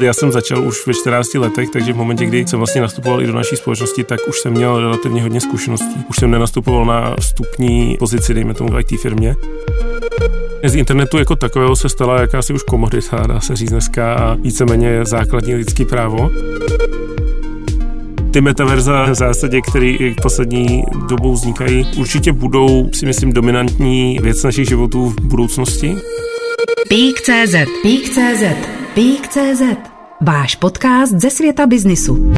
Já jsem začal už ve 14 letech, takže v momentě, kdy jsem vlastně nastupoval i do naší společnosti, tak už jsem měl relativně hodně zkušeností. Už jsem nenastupoval na vstupní pozici, dejme tomu v IT firmě. Z internetu jako takového se stala jakási už komodita, dá se říct dneska, a víceméně základní lidský právo. Ty metaverza v zásadě, které v poslední dobou vznikají, určitě budou, si myslím, dominantní věc našich životů v budoucnosti. Pík.cz Pík.cz Pík.cz Váš podcast ze světa biznisu.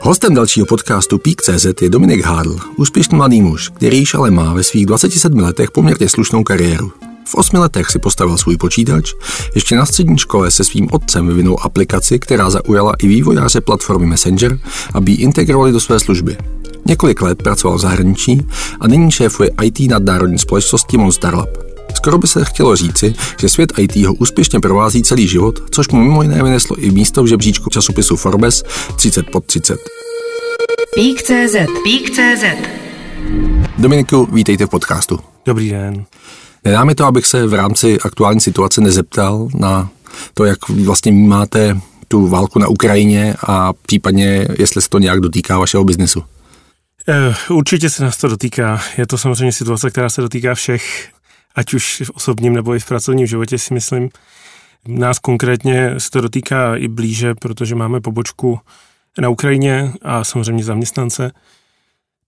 Hostem dalšího podcastu Peak.cz je Dominik Hádl, úspěšný mladý muž, který již ale má ve svých 27 letech poměrně slušnou kariéru. V osmi letech si postavil svůj počítač, ještě na střední škole se svým otcem vyvinul aplikaci, která zaujala i vývojáře platformy Messenger, aby ji integrovali do své služby. Několik let pracoval v zahraničí a nyní šéfuje IT nadnárodní společnosti Monster Lab. Skoro by se chtělo říci, že svět IT ho úspěšně provází celý život, což mu mimo jiné vyneslo i místo v žebříčku časopisu Forbes 30 pod 30. Pík.cz Pík.cz Dominiku, vítejte v podcastu. Dobrý den. Nedá mi to, abych se v rámci aktuální situace nezeptal na to, jak vlastně máte tu válku na Ukrajině a případně, jestli se to nějak dotýká vašeho biznesu. Eh, Určitě se nás to dotýká. Je to samozřejmě situace, která se dotýká všech, ať už v osobním nebo i v pracovním životě si myslím. Nás konkrétně se to dotýká i blíže, protože máme pobočku na Ukrajině a samozřejmě zaměstnance.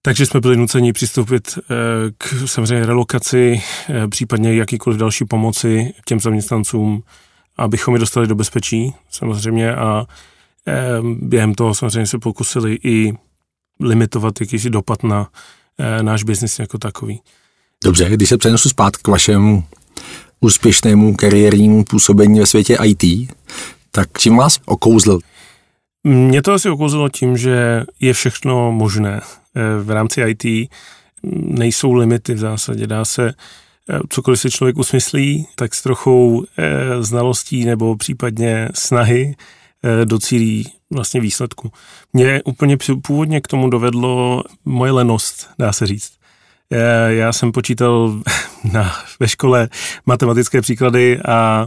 Takže jsme byli nuceni přistoupit eh, k samozřejmě relokaci, eh, případně jakýkoliv další pomoci těm zaměstnancům, abychom je dostali do bezpečí samozřejmě a eh, během toho samozřejmě se pokusili i limitovat jakýsi dopad na náš biznis jako takový. Dobře, když se přenesu zpátky k vašemu úspěšnému kariérnímu působení ve světě IT, tak čím vás okouzl? Mě to asi okouzilo tím, že je všechno možné v rámci IT. Nejsou limity v zásadě. Dá se cokoliv si člověk usmyslí, tak s trochou znalostí nebo případně snahy docílí vlastně výsledku. Mě úplně původně k tomu dovedlo moje lenost, dá se říct. Já jsem počítal na, ve škole matematické příklady a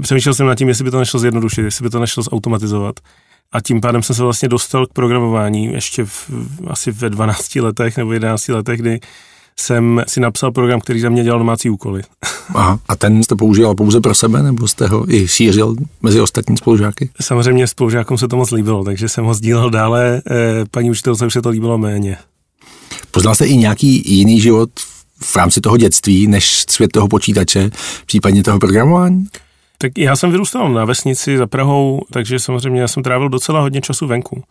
přemýšlel jsem nad tím, jestli by to nešlo zjednodušit, jestli by to nešlo zautomatizovat. A tím pádem jsem se vlastně dostal k programování ještě v, asi ve 12 letech nebo 11 letech, kdy jsem si napsal program, který za mě dělal domácí úkoly. Aha, a ten jste používal pouze pro sebe, nebo jste ho i šířil mezi ostatní spolužáky? Samozřejmě spolužákům se to moc líbilo, takže jsem ho sdílel dále, paní učitelce už se to líbilo méně. Poznal jste i nějaký jiný život v rámci toho dětství, než svět toho počítače, případně toho programování? Tak já jsem vyrůstal na vesnici za Prahou, takže samozřejmě já jsem trávil docela hodně času venku.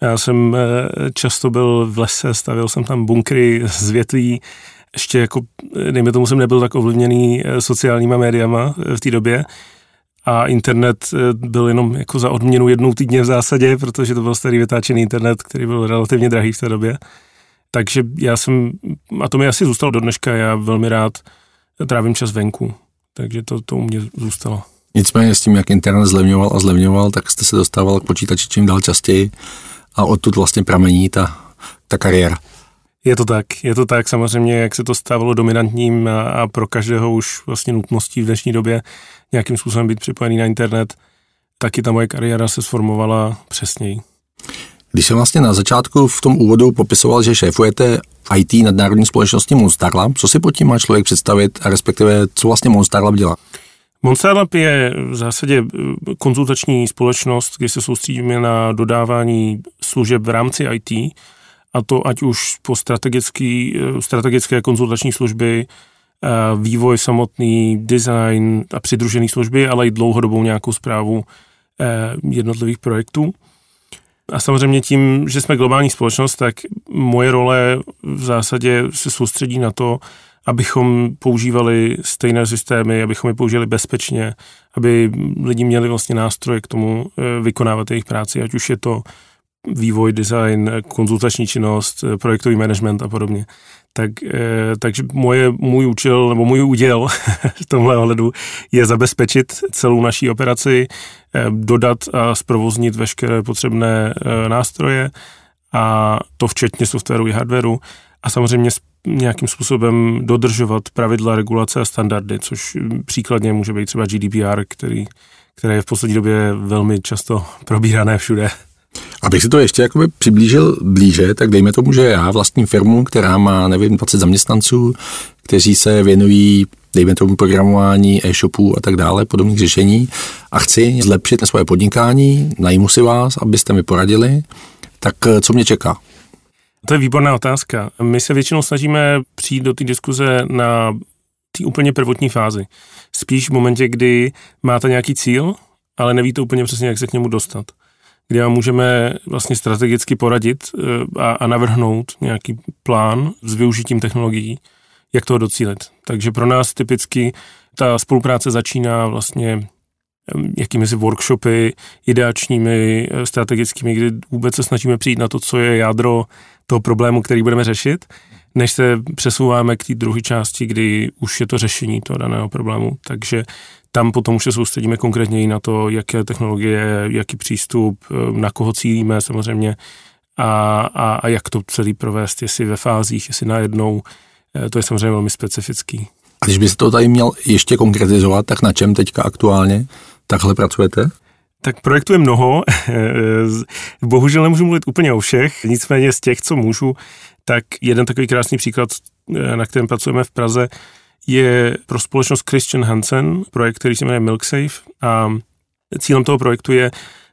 Já jsem často byl v lese, stavil jsem tam bunkry z větví, ještě jako, dejme tomu, jsem nebyl tak ovlivněný sociálníma médiama v té době a internet byl jenom jako za odměnu jednou týdně v zásadě, protože to byl starý vytáčený internet, který byl relativně drahý v té době. Takže já jsem, a to mi asi zůstalo do dneška, já velmi rád trávím čas venku, takže to, to u mě zůstalo. Nicméně s tím, jak internet zlevňoval a zlevňoval, tak jste se dostával k počítači čím dál častěji a odtud vlastně pramení ta, ta kariéra. Je to tak, je to tak samozřejmě, jak se to stávalo dominantním a, a pro každého už vlastně nutností v dnešní době nějakým způsobem být připojený na internet, taky ta moje kariéra se sformovala přesněji. Když jsem vlastně na začátku v tom úvodu popisoval, že šéfujete IT nadnárodní společnosti Monster Lab, co si pod tím má člověk představit a respektive co vlastně Monster Lab dělá? Monster Lab je v zásadě konzultační společnost, kde se soustředíme na dodávání služeb v rámci IT, a to ať už po strategický, strategické konzultační služby, vývoj samotný, design a přidružené služby, ale i dlouhodobou nějakou zprávu jednotlivých projektů. A samozřejmě tím, že jsme globální společnost, tak moje role v zásadě se soustředí na to, abychom používali stejné systémy, abychom je použili bezpečně, aby lidi měli vlastně nástroje k tomu eh, vykonávat jejich práci, ať už je to vývoj, design, konzultační činnost, eh, projektový management a podobně. Tak, eh, takže moje, můj účel nebo můj úděl v tomhle ohledu je zabezpečit celou naší operaci, dodat a zprovoznit veškeré potřebné nástroje a to včetně softwaru i hardwareu a samozřejmě nějakým způsobem dodržovat pravidla, regulace a standardy, což příkladně může být třeba GDPR, který, které je v poslední době velmi často probírané všude. Abych si to ještě jakoby přiblížil blíže, tak dejme tomu, že já vlastním firmu, která má, nevím, 20 zaměstnanců, kteří se věnují, dejme tomu, programování e-shopů a tak dále, podobných řešení a chci zlepšit svoje podnikání, najmu si vás, abyste mi poradili, tak eh, co mě čeká? To je výborná otázka. My se většinou snažíme přijít do té diskuze na té úplně prvotní fázi. Spíš v momentě, kdy máte nějaký cíl, ale nevíte úplně přesně, jak se k němu dostat. Kdy vám můžeme vlastně strategicky poradit eh, a, a navrhnout nějaký plán s využitím technologií, jak toho docílit. Takže pro nás typicky ta spolupráce začíná vlastně jakými si workshopy ideačními, eh, strategickými, kdy vůbec se snažíme přijít na to, co je jádro toho problému, který budeme řešit, než se přesouváme k té druhé části, kdy už je to řešení toho daného problému. Takže tam potom už se soustředíme konkrétně i na to, jaké technologie, jaký přístup, eh, na koho cílíme samozřejmě a, a, a jak to celý provést, jestli ve fázích, jestli najednou. Eh, to je samozřejmě velmi specifický. A když byste to tady měl ještě konkretizovat, tak na čem teďka aktuálně takhle pracujete? Tak projektů je mnoho. Bohužel nemůžu mluvit úplně o všech, nicméně z těch, co můžu, tak jeden takový krásný příklad, eh, na kterém pracujeme v Praze, je pro společnost Christian Hansen, projekt, který se jmenuje MilkSafe a cílem toho projektu je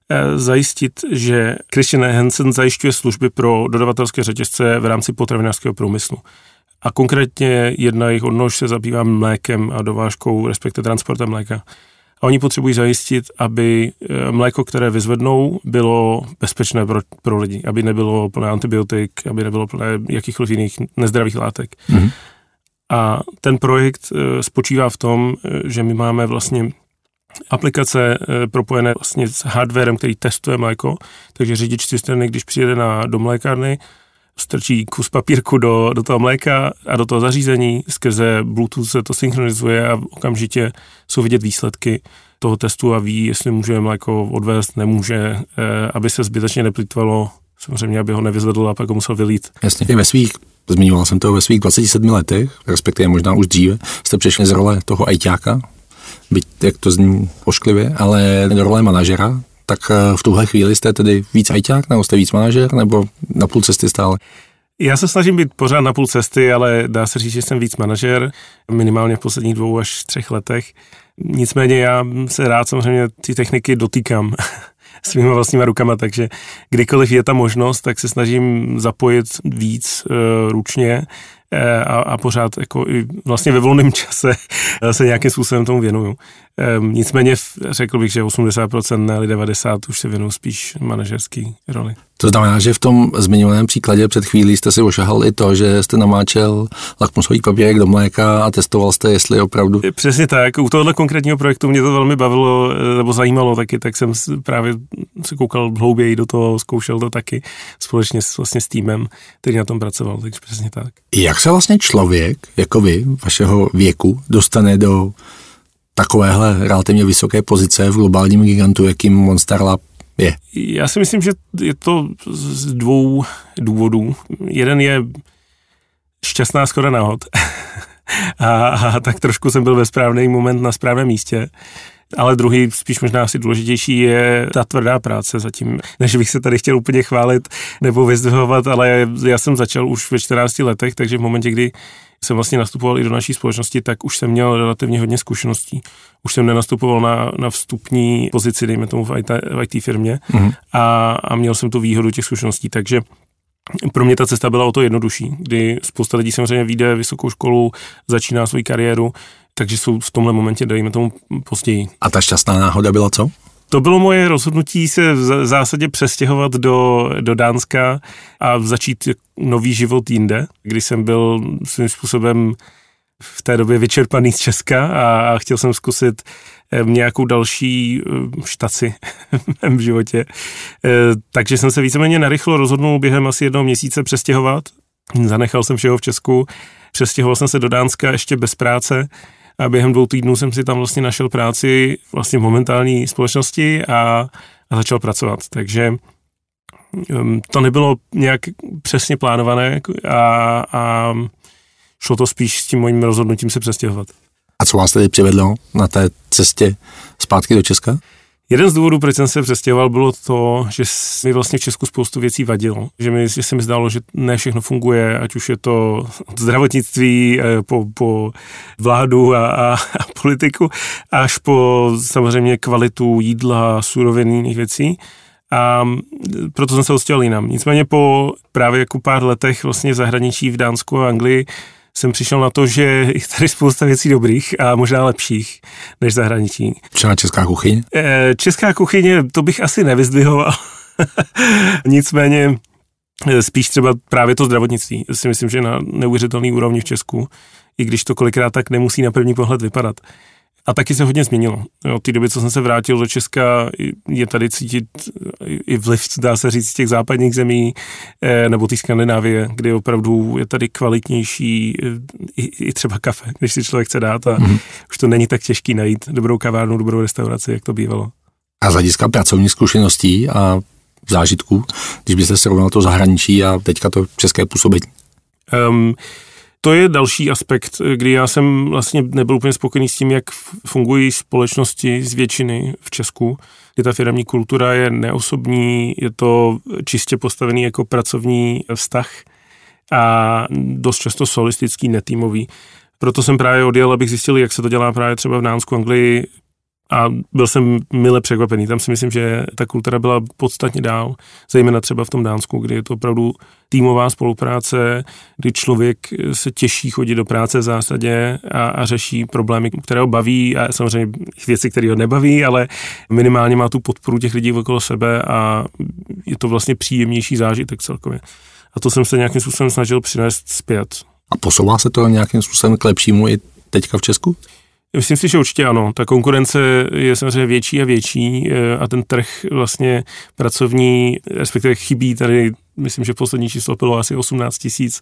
eh, zajistit, že Christian Hansen zajišťuje služby pro dodavatelské řetězce v rámci potravinářského průmyslu. A konkrétně jedna jejich odnož se zabývá mlékem a dovážkou, respektive transportem mléka. A oni potřebují zajistit, aby eh, mléko, které vyzvednou, bylo bezpečné pro, pro lidi, aby nebylo plné antibiotik, aby nebylo plné jakýchkoliv jiných nezdravých látek. Mm-hmm. A ten projekt eh, spočívá v tom, eh, že my máme vlastně aplikace propojené vlastně s hardwarem, který testuje mléko, takže řidič cisterny, když přijede na, do mlékárny, strčí kus papírku do, do toho mléka a do toho zařízení, skrze Bluetooth se to synchronizuje a okamžitě jsou vidět výsledky toho testu a ví, jestli může mléko odvést, nemůže, eh, aby se zbytečně neplitvalo, samozřejmě, aby ho nevyzvedl a pak ho musel vylít. Jasně, ve svých Zmiňoval jsem to ve svých 27 letech, respektive možná už dříve, jste přešli z role toho ajťáka, byť jak to zní ošklivě, ale role manažera, tak eh, v tuhle chvíli jste tedy víc ajťák, nebo jste víc manažer, nebo na půl cesty stále? Já se snažím být pořád na půl cesty, ale dá se říct, že jsem víc manažer, minimálně v posledních dvou až třech letech. Nicméně já se rád samozřejmě ty techniky dotýkám svýma vlastníma rukama, takže kdykoliv je ta možnost, tak se snažím zapojit víc uh, ručně a, a pořád jako i vlastně ve volném čase se nějakým způsobem tomu věnuju. Um, nicméně řekl bych, že 80% ne, 90% už se věnuju spíš manažerský roli. To znamená, že v tom zmiňovaném příkladě před chvílí jste si ošahal i to, že jste namáčel lakmusový papírek do mléka a testoval jste, jestli opravdu. Přesně tak. U tohohle konkrétního projektu mě to velmi bavilo eh, nebo zajímalo taky, tak jsem právě se koukal hlouběji do toho, zkoušel to taky společně s, vlastně s týmem, který na tom pracoval, takže přesně tak. Jak se vlastně člověk, jako vy, vašeho věku, dostane do takovéhle relativně vysoké pozice v globálním gigantu, jakým Monster Lab je? Já si myslím, že je to z dvou důvodů. Jeden je šťastná skoro náhod. a, a tak trošku jsem byl ve správný moment na správném místě. Ale druhý, spíš možná asi důležitější, je ta tvrdá práce zatím. Než bych se tady chtěl úplně chválit nebo vyzdvihovat, ale já jsem začal už ve 14 letech, takže v momentě, kdy jsem vlastně nastupoval i do naší společnosti, tak už jsem měl relativně hodně zkušeností. Už jsem nenastupoval na, na vstupní pozici, dejme tomu v IT, v IT firmě mm-hmm. a, a měl jsem tu výhodu těch zkušeností, takže pro mě ta cesta byla o to jednodušší, kdy spousta lidí samozřejmě vyjde vysokou školu, začíná svou kariéru, takže jsou v tomhle momentě, dejme tomu, později. A ta šťastná náhoda byla co? To bylo moje rozhodnutí se v zásadě přestěhovat do, do Dánska a začít nový život jinde, kdy jsem byl svým způsobem v té době vyčerpaný z Česka a, a chtěl jsem zkusit nějakou další štaci v mém životě. Eh, takže jsem se víceméně narychlo rozhodnul během asi jednoho měsíce přestěhovat. Zanechal jsem všeho v Česku, přestěhoval jsem se do Dánska ještě bez práce a během dvou týdnů jsem si tam vlastně našel práci vlastně v momentální společnosti a, a začal pracovat. Takže um, to nebylo nějak přesně plánované a, a šlo to spíš s tím mojím rozhodnutím se přestěhovat. A A co vás tedy přivedlo na té cestě zpátky do Česka? Jeden z důvodů, proč jsem se přestěhoval, bylo to, že mi vlastně v Česku spoustu věcí vadilo. Že, mi, že se mi zdálo, že ne všechno funguje, ať už je to od zdravotnictví eh, po, po vládu a, a, a politiku, až po samozřejmě kvalitu jídla, surovin jiných věcí. A proto jsem se odstěhoval jinam. Nicméně po právě jako pár letech vlastně v zahraničí v Dánsku a Anglii jsem přišel na to, že je tady spousta věcí dobrých a možná lepších než zahraničí. Třeba česká kuchyně? Eh, česká kuchyně, to bych asi nevyzdvihoval. Nicméně eh, spíš třeba právě to zdravotnictví. Si myslím, že na neuvěřitelný úrovni v Česku, i když to kolikrát tak nemusí na první pohled vypadat. A taky se hodně změnilo. Od té doby, co jsem se vrátil do Česka, je tady cítit i vliv, dá se říct, z těch západních zemí eh, nebo té Skandinávie, kdy opravdu je tady kvalitnější eh, i, i třeba kafe, když si člověk chce dát a mm-hmm. už to není tak těžký najít dobrou kavárnu, dobrou restauraci, jak to bývalo. A z hlediska pracovních zkušeností a zážitků, když byste srovnal to zahraničí a teďka to české působení? Um, to je další aspekt, kdy já jsem vlastně nebyl úplně spokojený s tím, jak fungují společnosti z většiny v Česku, kdy ta firmní kultura je neosobní, je to čistě postavený jako pracovní vztah a dost často solistický, netýmový. Proto jsem právě odjel, abych zjistil, jak se to dělá právě třeba v Dánsku, Anglii, a byl jsem mile překvapený. Tam si myslím, že ta kultura byla podstatně dál, zejména třeba v tom Dánsku, kdy je to opravdu týmová spolupráce, kdy člověk se těší chodit do práce v zásadě a, a řeší problémy, které ho baví a samozřejmě věci, které ho nebaví, ale minimálně má tu podporu těch lidí okolo sebe a je to vlastně příjemnější zážitek celkově. A to jsem se nějakým způsobem snažil přinést zpět. A posouvá se to nějakým způsobem k lepšímu i teďka v Česku? Myslím si, že určitě ano. Ta konkurence je samozřejmě větší a větší eh, a ten trh vlastně pracovní, respektive chybí tady, myslím, že poslední číslo bylo asi 18 tisíc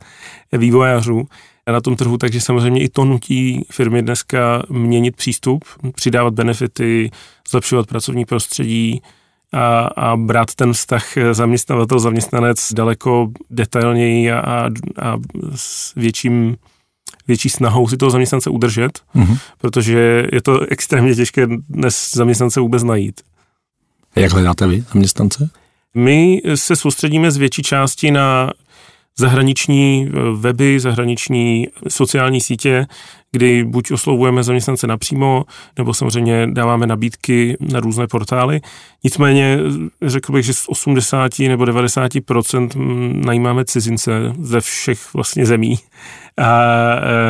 vývojářů na tom trhu, takže samozřejmě i to nutí firmy dneska měnit přístup, přidávat benefity, zlepšovat pracovní prostředí, a, a brát ten vztah zaměstnavatel-zaměstnanec daleko detailněji a, a, a s větším větší snahou si toho zaměstnance udržet, mm-hmm. protože je to extrémně těžké dnes zaměstnance vůbec najít. A jak hledáte vy zaměstnance? My se soustředíme z větší části na zahraniční eh, weby, zahraniční sociální sítě, kdy buď oslovujeme zaměstnance napřímo, nebo samozřejmě dáváme nabídky na různé portály. Nicméně řekl bych, že z 80 nebo 90% najímáme cizince ze všech vlastně zemí a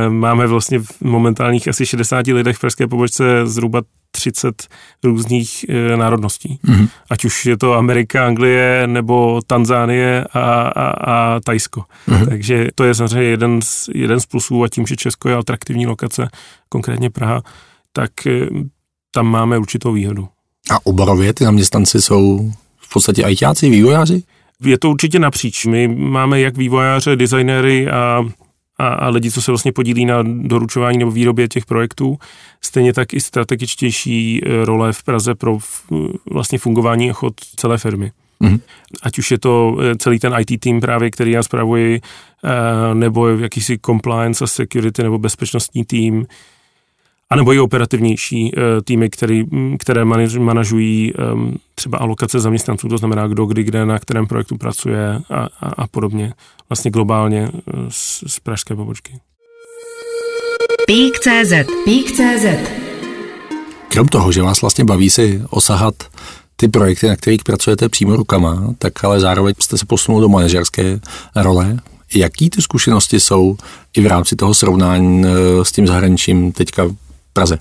e, máme vlastně v momentálních asi 60 lidech v pražské pobočce zhruba 30 různých e, národností. Mm-hmm. Ať už je to Amerika, Anglie, nebo Tanzánie a, a, a Tajsko. Mm-hmm. Takže to je samozřejmě jeden z, jeden z plusů a tím, že Česko je atraktivní lokace, konkrétně Praha, tak e, tam máme určitou výhodu. A oborově ty zaměstnanci jsou v podstatě ajťáci, vývojáři? Je to určitě napříč. My máme jak vývojáře, designéry a a, a lidi, co se vlastně podílí na doručování nebo výrobě těch projektů. Stejně tak i strategičtější e, role v Praze pro vlastně fungování a chod celé firmy. Mm-hmm. Ať už je to e, celý ten IT tým právě, který já zpravuji, e, nebo jakýsi compliance a security nebo bezpečnostní tým, anebo i operativnější uh, týmy, který, které manažují um, třeba alokace zaměstnanců, to znamená kdo, kdy, kde, na kterém projektu pracuje a, a, a podobně. Vlastně globálně z, z pražské pobočky. Pík.cz Pík.cz Krom toho, že vás vlastně baví si osahat ty projekty, na kterých pracujete přímo rukama, tak ale zároveň jste se posunul do manažerské role. Jaký ty zkušenosti jsou i v rámci toho srovnání s tím zahraničím teďka Praze.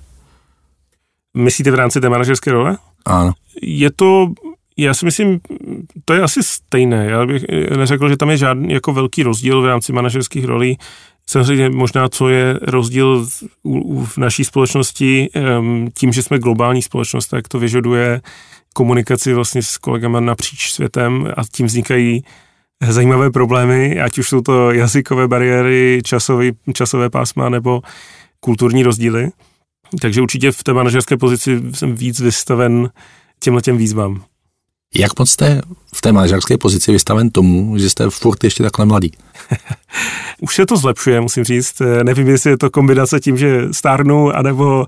Myslíte v rámci té manažerské role? Ano. Je to, já si myslím, to je asi stejné. Já bych neřekl, že tam je žádný jako velký rozdíl v rámci manažerských rolí. Samozřejmě možná, co je rozdíl v naší společnosti, tím, že jsme globální společnost, tak to vyžaduje komunikaci vlastně s kolegama napříč světem a tím vznikají zajímavé problémy, ať už jsou to jazykové bariéry, časové, časové pásma nebo kulturní rozdíly. Takže určitě v té manažerské pozici jsem víc vystaven těmhle těm výzvám. Jak moc jste v té manažerské pozici vystaven tomu, že jste furt ještě takhle mladý? Už se to zlepšuje, musím říct. Nevím, jestli je to kombinace tím, že stárnu, anebo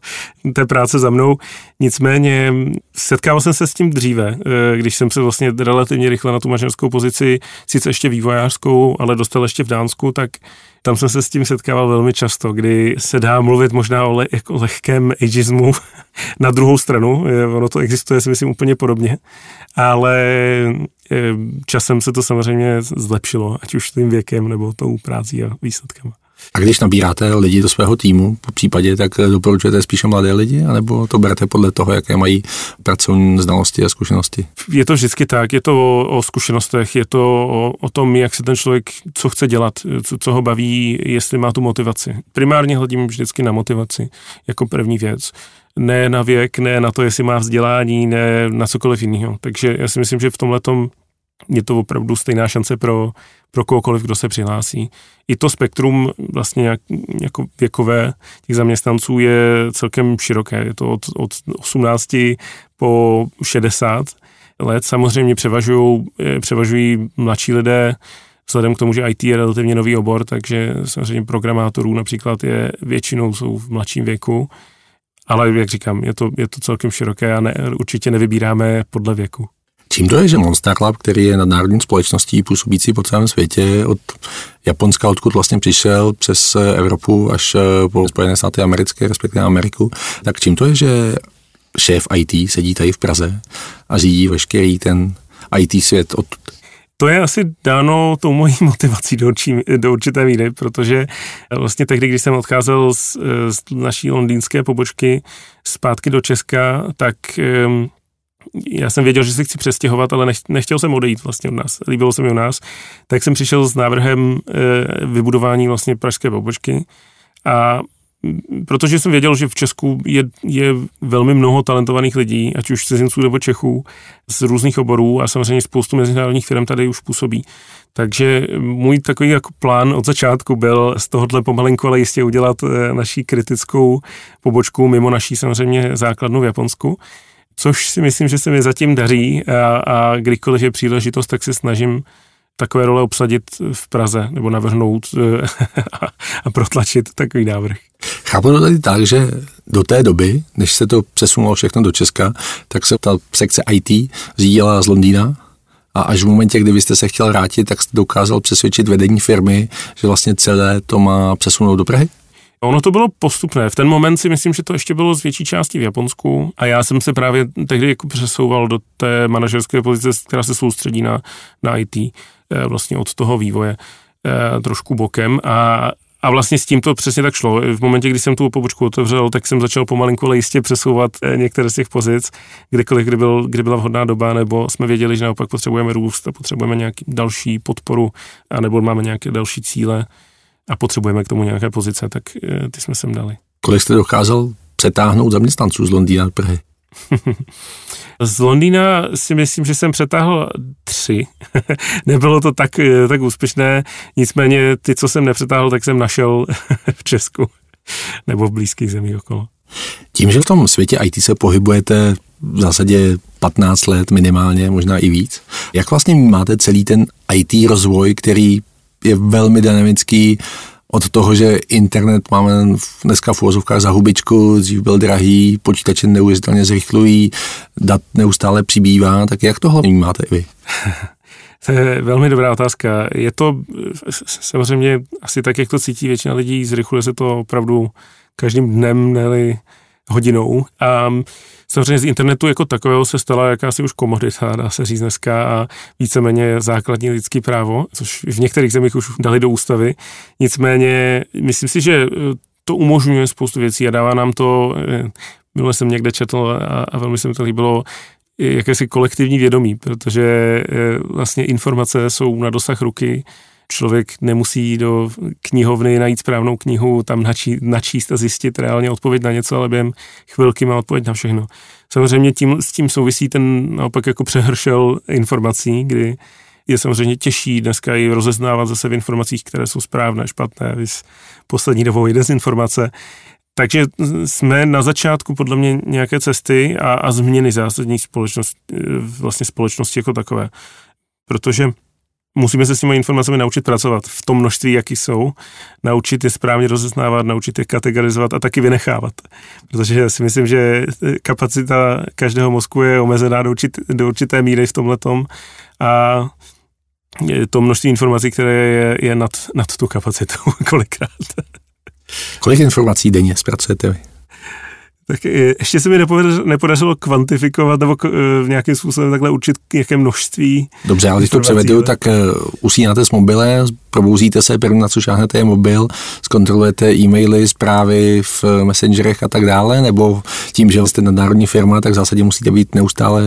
té práce za mnou. Nicméně setkával jsem se s tím dříve, eh, když jsem se vlastně relativně rychle na tu manažerskou pozici, sice ještě vývojářskou, ale dostal ještě v Dánsku, tak tam jsem se s tím setkával velmi často, kdy se dá mluvit možná o, le, jako lehkém ageismu na druhou stranu. Ono to existuje, si myslím, úplně podobně. Ale eh, časem se to samozřejmě zlepšilo, ať už tím věkem nebo tou prácí a výsledkama. A když nabíráte lidi do svého týmu, po případě, tak doporučujete spíše mladé lidi, anebo to berete podle toho, jaké mají pracovní znalosti a zkušenosti? Je to vždycky tak, je to o, o zkušenostech, je to o, o tom, jak se ten člověk, co chce dělat, co, co ho baví, jestli má tu motivaci. Primárně hledím vždycky na motivaci jako první věc ne na věk, ne na to, jestli má vzdělání, ne na cokoliv jiného. Takže já si myslím, že v tomhle je to opravdu stejná šance pro, pro kohokoliv, kdo se přihlásí. I to spektrum vlastně nějak, jako věkové těch zaměstnanců je celkem široké. Je to od, od 18 po 60 let. Samozřejmě převažují, eh, převažují mladší lidé, vzhledem k tomu, že IT je relativně nový obor, takže samozřejmě programátorů například je většinou jsou v mladším věku. Ale jak říkám, je to, je to celkem široké a ne, určitě nevybíráme podle věku. Čím to je, že Monster Lab, který je nadnárodní společností působící po celém světě, od Japonska, odkud vlastně přišel, přes Evropu až eh, po Spojené státy americké, respektive Ameriku, tak čím to je, že šéf IT sedí tady v Praze a řídí veškerý ten IT svět od to je asi dáno tou mojí motivací do, určí, do určité míry, protože vlastně tehdy, když jsem odcházel z, z naší londýnské pobočky zpátky do Česka, tak um, já jsem věděl, že si chci přestěhovat, ale nechtěl jsem odejít vlastně od nás. Líbilo se mi u nás. Tak jsem přišel s návrhem e, vybudování vlastně pražské pobočky a protože jsem věděl, že v Česku je, je velmi mnoho talentovaných lidí, ať už cizinců nebo Čechů, z různých oborů a samozřejmě spoustu mezinárodních firm tady už působí. Takže můj takový jako plán od začátku byl z tohohle pomalinku, ale jistě udělat e, naší kritickou pobočku mimo naší samozřejmě základnu v Japonsku což si myslím, že se mi zatím daří a, a kdykoliv je příležitost, tak se snažím takové role obsadit v Praze nebo navrhnout eh, a, protlačit takový návrh. Chápu to tady tak, že do té doby, než se to přesunulo všechno do Česka, tak se ta sekce IT řídila z Londýna a až v momentě, kdy jste se chtěl vrátit, tak jste dokázal přesvědčit vedení firmy, že vlastně celé to má přesunout do Prahy? Ono to bylo postupné. V ten moment si myslím, že to ještě bylo z větší části v Japonsku a já jsem se právě tehdy jako přesouval do té manažerské pozice, která se soustředí na, na IT, eh, vlastně od toho vývoje eh, trošku bokem a, a vlastně s tím to přesně tak šlo. V momentě, kdy jsem tu pobočku otevřel, tak jsem začal pomalinku, ale jistě přesouvat eh, některé z těch pozic, kdykoliv, kdy, byl, kdy byla vhodná doba, nebo jsme věděli, že naopak potřebujeme růst a potřebujeme nějaký další podporu, a nebo máme nějaké další cíle a potřebujeme k tomu nějaké pozice, tak eh, ty jsme sem dali. Kolik jste dokázal přetáhnout zaměstnanců z Londýna do Prahy? z Londýna si myslím, že jsem přetáhl tři. Nebylo to tak, eh, tak úspěšné, nicméně ty, co jsem nepřetáhl, tak jsem našel v Česku nebo v blízkých zemích okolo. Tím, že v tom světě IT se pohybujete v zásadě 15 let minimálně, možná i víc, jak vlastně máte celý ten IT rozvoj, který je velmi dynamický od toho, že internet máme dneska v úvozovkách za hubičku, dřív byl drahý, počítače neuvěřitelně zrychlují, dat neustále přibývá, tak jak tohle vnímáte vy? To je velmi dobrá otázka. Je to samozřejmě asi tak, jak to cítí většina lidí, zrychluje se to opravdu každým dnem, ne hodinou. A Samozřejmě z internetu jako takového se stala jakási už komodita, dá se říct dneska, a víceméně základní lidský právo, což v některých zemích už dali do ústavy. Nicméně myslím si, že eh, to umožňuje spoustu věcí a dává nám to, eh, minule jsem někde četl a, a velmi se mi to líbilo, jakési kolektivní vědomí, protože eh, vlastně informace jsou na dosah ruky, člověk nemusí do knihovny najít správnou knihu, tam načí, načíst a zjistit reálně odpověď na něco, ale během chvilky má odpověď na všechno. Samozřejmě tím, s tím souvisí ten naopak jako přehršel informací, kdy je samozřejmě těžší dneska i rozeznávat zase v informacích, které jsou správné, špatné, vys poslední dobou i dezinformace. Takže jsme na začátku podle mě nějaké cesty a, a změny zásadní společnost, vlastně společnosti jako takové. Protože musíme se s těmi informacemi naučit pracovat v tom množství, jaký jsou, naučit je správně rozeznávat, naučit je kategorizovat a taky vynechávat. Protože já si myslím, že kapacita každého mozku je omezená do, určit, do určité míry v tomhletom a to množství informací, které je, je nad, nad tu kapacitu kolikrát. Kolik informací denně zpracujete vy? Tak ještě se mi nepodařilo, nepodařilo kvantifikovat nebo v nějakým způsobem takhle určit, jaké množství. Dobře, ale když to převedu, tak eh, usínáte s mobile, probouzíte se, první na co šáhnete je mobil, zkontrolujete e-maily, zprávy v messengerech a tak dále, nebo tím, že jste nadnárodní firma, tak v zásadě musíte být neustále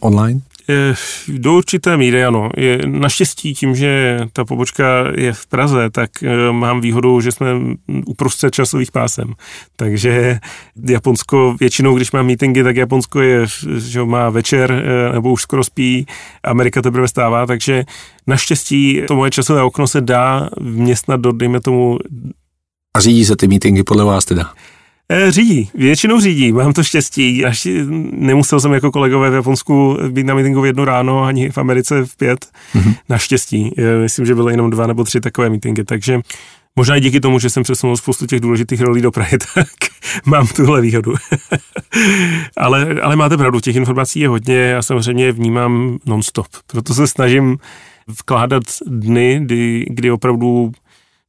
online? Do určité míry ano. Je, naštěstí tím, že ta pobočka je v Praze, tak eh, mám výhodu, že jsme uprostřed časových pásem. Takže Japonsko většinou, když mám meetingy, tak Japonsko je, že má večer eh, nebo už skoro spí, Amerika teprve stává, takže naštěstí to moje časové okno se dá vměstnat do, dejme tomu... A řídí se ty meetingy podle vás teda? Eh, řídí, většinou řídí, mám to štěstí. Až nemusel jsem jako kolegové v Japonsku být na meetingu v jedno ráno, ani v Americe v pět, mm-hmm. naštěstí. Eh, myslím, že byly jenom dva nebo tři takové meetingy, takže možná i díky tomu, že jsem přesunul spoustu těch důležitých rolí do Prahy, tak mám tuhle výhodu. ale, ale máte pravdu, těch informací je hodně a samozřejmě vnímám non-stop. Proto se snažím vkládat dny, kdy, kdy opravdu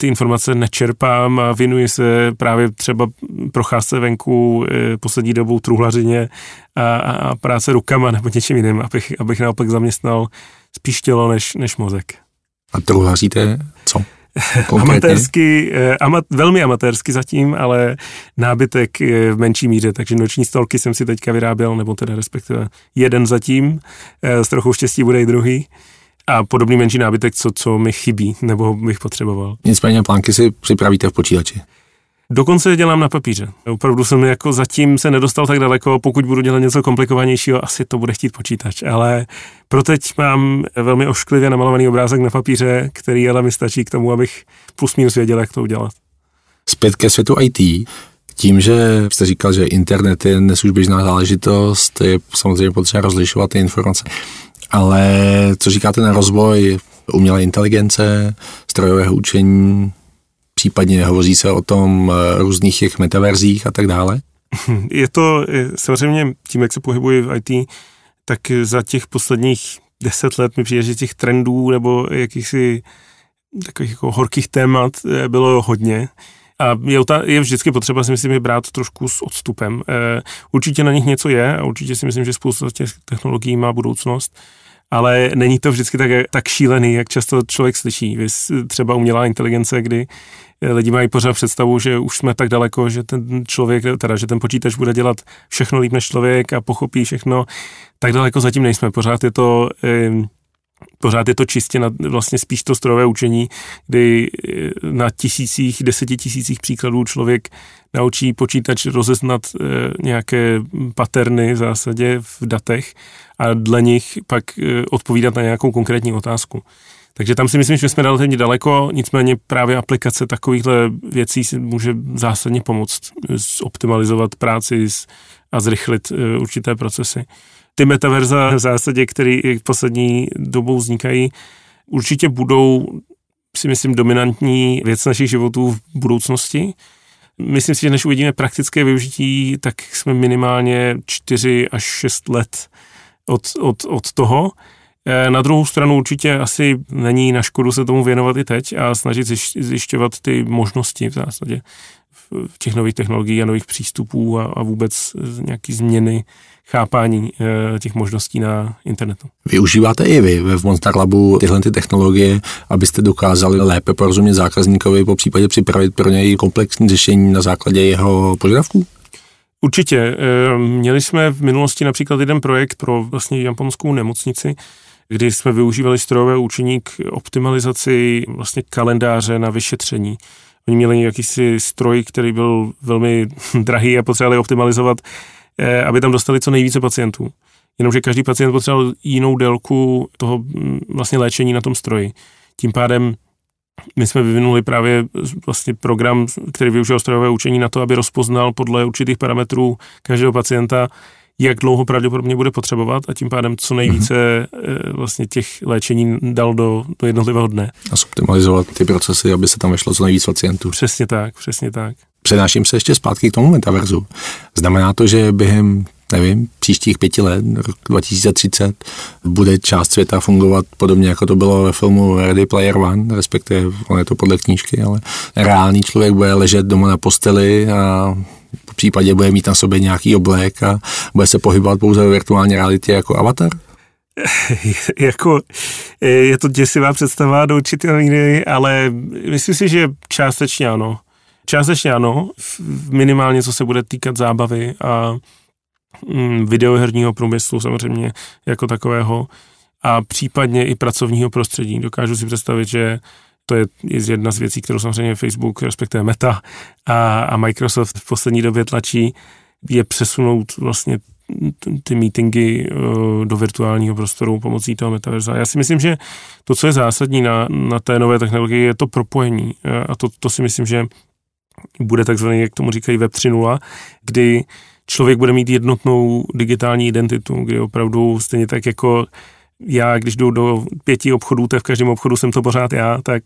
ty informace nečerpám a věnuji se právě třeba procházce venku eh, poslední dobou truhlařině a, a práce rukama nebo něčím jiným, abych, abych naopak zaměstnal spíš tělo než, než mozek. A truhlaříte co? amatérsky, eh, amat, velmi amatérsky zatím, ale nábytek v menší míře, takže noční stolky jsem si teďka vyráběl, nebo teda respektive jeden zatím, eh, s trochou štěstí bude i druhý a podobný menší nábytek, co, co mi chybí nebo bych potřeboval. Nicméně plánky si připravíte v počítači. Dokonce dělám na papíře. Opravdu jsem jako zatím se nedostal tak daleko, pokud budu dělat něco komplikovanějšího, asi to bude chtít počítač. Ale pro teď mám velmi ošklivě namalovaný obrázek na papíře, který ale mi stačí k tomu, abych plus minus věděl, jak to udělat. Zpět ke světu IT. Tím, že jste říkal, že internet je dnes už běžná záležitost, je samozřejmě potřeba rozlišovat ty informace. Ale co říkáte na rozvoj umělé inteligence, strojového učení, případně hovoří se o tom eh, různých těch metaverzích a tak dále? Je to samozřejmě tím, jak se pohybuji v IT, tak za těch posledních deset let mi přijde, že těch trendů nebo jakýchsi takových jako horkých témat eh, bylo hodně. A je, je vždycky potřeba si myslím je brát trošku s odstupem. Určitě na nich něco je a určitě si myslím, že spousta těch technologií má budoucnost ale není to vždycky tak, tak šílený, jak často člověk slyší. Vy třeba umělá inteligence, kdy lidi mají pořád představu, že už jsme tak daleko, že ten člověk, teda, že ten počítač bude dělat všechno líp než člověk a pochopí všechno. Tak daleko zatím nejsme. Pořád je to pořád je to čistě na, vlastně spíš to strojové učení, kdy eh, na tisících, desetitisících příkladů člověk naučí počítač rozeznat e, nějaké paterny v zásadě v datech a dle nich pak e, odpovídat na nějakou konkrétní otázku. Takže tam si myslím, že jsme relativně daleko, nicméně právě aplikace takovýchhle věcí si může zásadně pomoct optimalizovat práci a zrychlit určité procesy ty metaverza v zásadě, které v poslední dobou vznikají, určitě budou, si myslím, dominantní věc našich životů v budoucnosti. Myslím si, že než uvidíme praktické využití, tak jsme minimálně 4 až 6 let od, od, od toho. E, na druhou stranu určitě asi není na škodu se tomu věnovat i teď a snažit zjišťovat ty možnosti v zásadě v těch nových technologií a nových přístupů a, a vůbec nějaký změny chápání e, těch možností na internetu. Využíváte i vy ve Monster Labu tyhle ty technologie, abyste dokázali lépe porozumět zákazníkovi, po případě připravit pro něj komplexní řešení na základě jeho požadavků? Určitě. E, měli jsme v minulosti například jeden projekt pro vlastně japonskou nemocnici, kdy jsme využívali strojové učení k optimalizaci vlastně kalendáře na vyšetření. Oni měli jakýsi stroj, který byl velmi drahý a potřebovali optimalizovat, eh, aby tam dostali co nejvíce pacientů. Jenomže každý pacient potřeboval jinou délku toho mm, vlastně léčení na tom stroji. Tím pádem my jsme vyvinuli právě vlastně program, který využil strojové učení na to, aby rozpoznal podle určitých parametrů každého pacienta, jak dlouho pravděpodobně bude potřebovat a tím pádem co nejvíce mm-hmm. vlastně těch léčení dal do, do jednotlivého dne. A optimalizovat ty procesy, aby se tam vešlo co nejvíc pacientů. Přesně tak, přesně tak. Přenáším se ještě zpátky k tomu metaverzu. Znamená to, že během nevím, příštích pěti let, rok 2030, bude část světa fungovat podobně, jako to bylo ve filmu Ready Player One, respektive on je to podle knížky, ale reálný člověk bude ležet doma na posteli a v případě bude mít na sobě nějaký oblek a bude se pohybovat pouze ve virtuální realitě jako avatar? jako je to děsivá představa do určité míry, ale myslím si, že částečně ano. Částečně ano, minimálně co se bude týkat zábavy a mm, videoherního průmyslu samozřejmě jako takového a případně i pracovního prostředí. Dokážu si představit, že to je jedna z věcí, kterou samozřejmě Facebook, respektive Meta a, a Microsoft v poslední době tlačí, je přesunout vlastně ty meetingy do virtuálního prostoru pomocí toho metaverza. Já si myslím, že to, co je zásadní na, na té nové technologii, je to propojení. A to, to si myslím, že bude takzvaný, jak tomu říkají, Web 3.0, kdy člověk bude mít jednotnou digitální identitu, kdy opravdu stejně tak jako já, když jdu do pěti obchodů, tak v každém obchodu jsem to pořád já, tak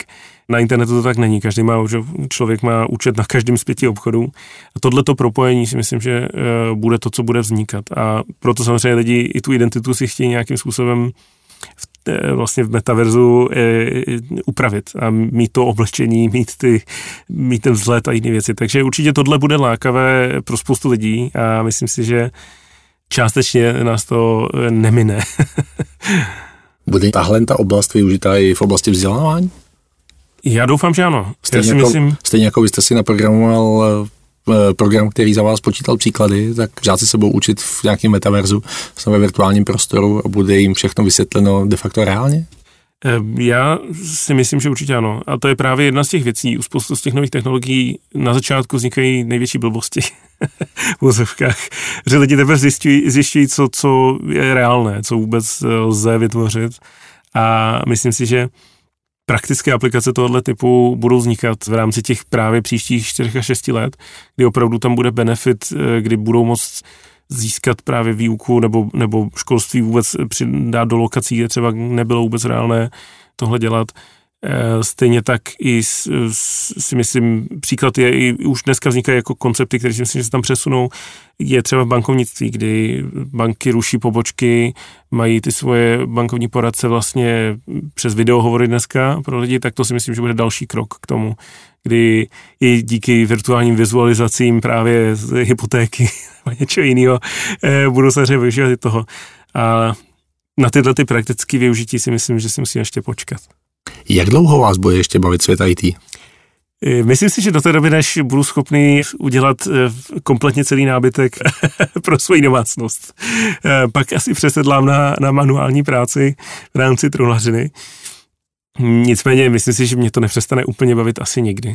na internetu to tak není. Každý má, že člověk má účet na každém z pěti obchodů. A tohleto propojení si myslím, že eh, bude to, co bude vznikat. A proto samozřejmě lidi i tu identitu si chtějí nějakým způsobem v vlastně v metaverzu eh, upravit a mít to oblečení, mít, ty, mít ten vzhled a jiné věci. Takže určitě tohle bude lákavé pro spoustu lidí a myslím si, že částečně nás to eh, nemine. bude tahle ta oblast využitá i v oblasti vzdělávání? Já doufám, že ano. Stejně, jako, myslím... stejně jako byste si naprogramoval program, který za vás počítal příklady, tak žáci se budou učit v nějakém metaverzu, ve virtuálním prostoru a bude jim všechno vysvětleno de facto reálně? Eh, já si myslím, že určitě ano. A to je právě jedna z těch věcí. U spoustu z těch nových technologií na začátku vznikají největší blbosti v úzovkách. Že lidi teprve zjišťují, zjišťují co, co je reálné, co vůbec lze vytvořit. A myslím si, že praktické aplikace tohoto typu budou vznikat v rámci těch právě příštích 4 až 6 let, kdy opravdu tam bude benefit, eh, kdy budou moct získat právě výuku nebo, nebo školství vůbec dát do lokací, kde třeba nebylo vůbec reálné tohle dělat. Eh, stejně tak i si myslím, příklad je, i už dneska vznikají jako koncepty, které si myslím, že se tam přesunou, je třeba v bankovnictví, kdy banky ruší pobočky, mají ty svoje bankovní poradce vlastně přes videohovory dneska pro lidi, tak to si myslím, že bude další krok k tomu, kdy i díky virtuálním vizualizacím právě z hypotéky nebo něčeho jiného eh, budou samozřejmě využívat i toho. A na tyhle ty praktické využití si myslím, že si musím ještě počkat. Jak dlouho vás bude ještě bavit svět IT? E, myslím si, že do té doby, než budu schopný udělat e, kompletně celý nábytek pro svoji domácnost, e, pak asi přesedlám na, na manuální práci v rámci truhlařiny. Nicméně myslím si, že mě to nepřestane úplně bavit asi nikdy.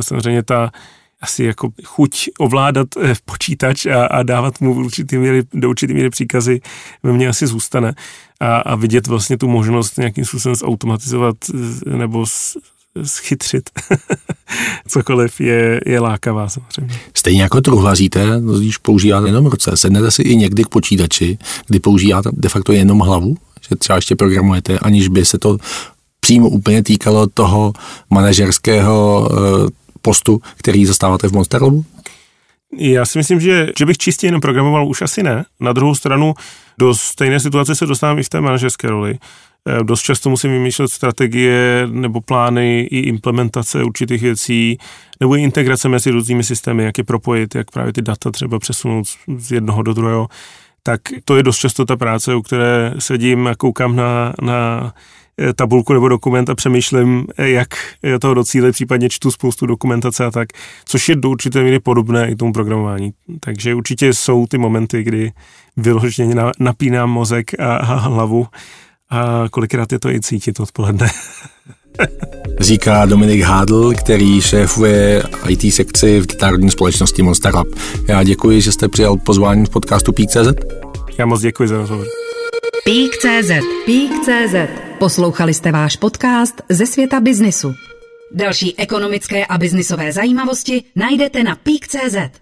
Samozřejmě ta asi jako chuť ovládat počítač a, a dávat mu určitý míry, do určitý míry příkazy ve mně asi zůstane a, a vidět vlastně tu možnost nějakým způsobem zautomatizovat nebo schytřit cokoliv je, je lákavá samozřejmě. Stejně jako truhlaříte, když používáte jenom ruce, sednete si i někdy k počítači, kdy používáte de facto jenom hlavu, že třeba ještě programujete, aniž by se to přímo úplně týkalo toho manažerského eh, postu, který zastáváte v Monster Labu? Já si myslím, že, že bych čistě jenom programoval, už asi ne. Na druhou stranu do stejné situace se dostávám i v té manažerské roli. Eh, dost často musím vymýšlet strategie nebo plány i implementace určitých věcí, nebo i integrace mezi různými systémy, jak je propojit, jak právě ty data třeba přesunout z jednoho do druhého. Tak to je dost často ta práce, u které sedím a koukám na, na tabulku nebo dokument a přemýšlím, eh, jak toho docílit, případně čtu spoustu dokumentace a tak, což je do určité míry podobné i tomu programování. Takže určitě jsou ty momenty, kdy vyloženě napínám mozek a, a hlavu a kolikrát je to i cítit odpoledne. Říká Dominik Hádl, který šéfuje IT sekci v národní společnosti Monster Lab. Já děkuji, že jste přijal pozvání z podcastu Peak.cz. Já moc děkuji za rozhovor. Peak.cz Peak.cz Poslouchali jste váš podcast ze světa biznisu. Další ekonomické a biznisové zajímavosti najdete na peak.cz.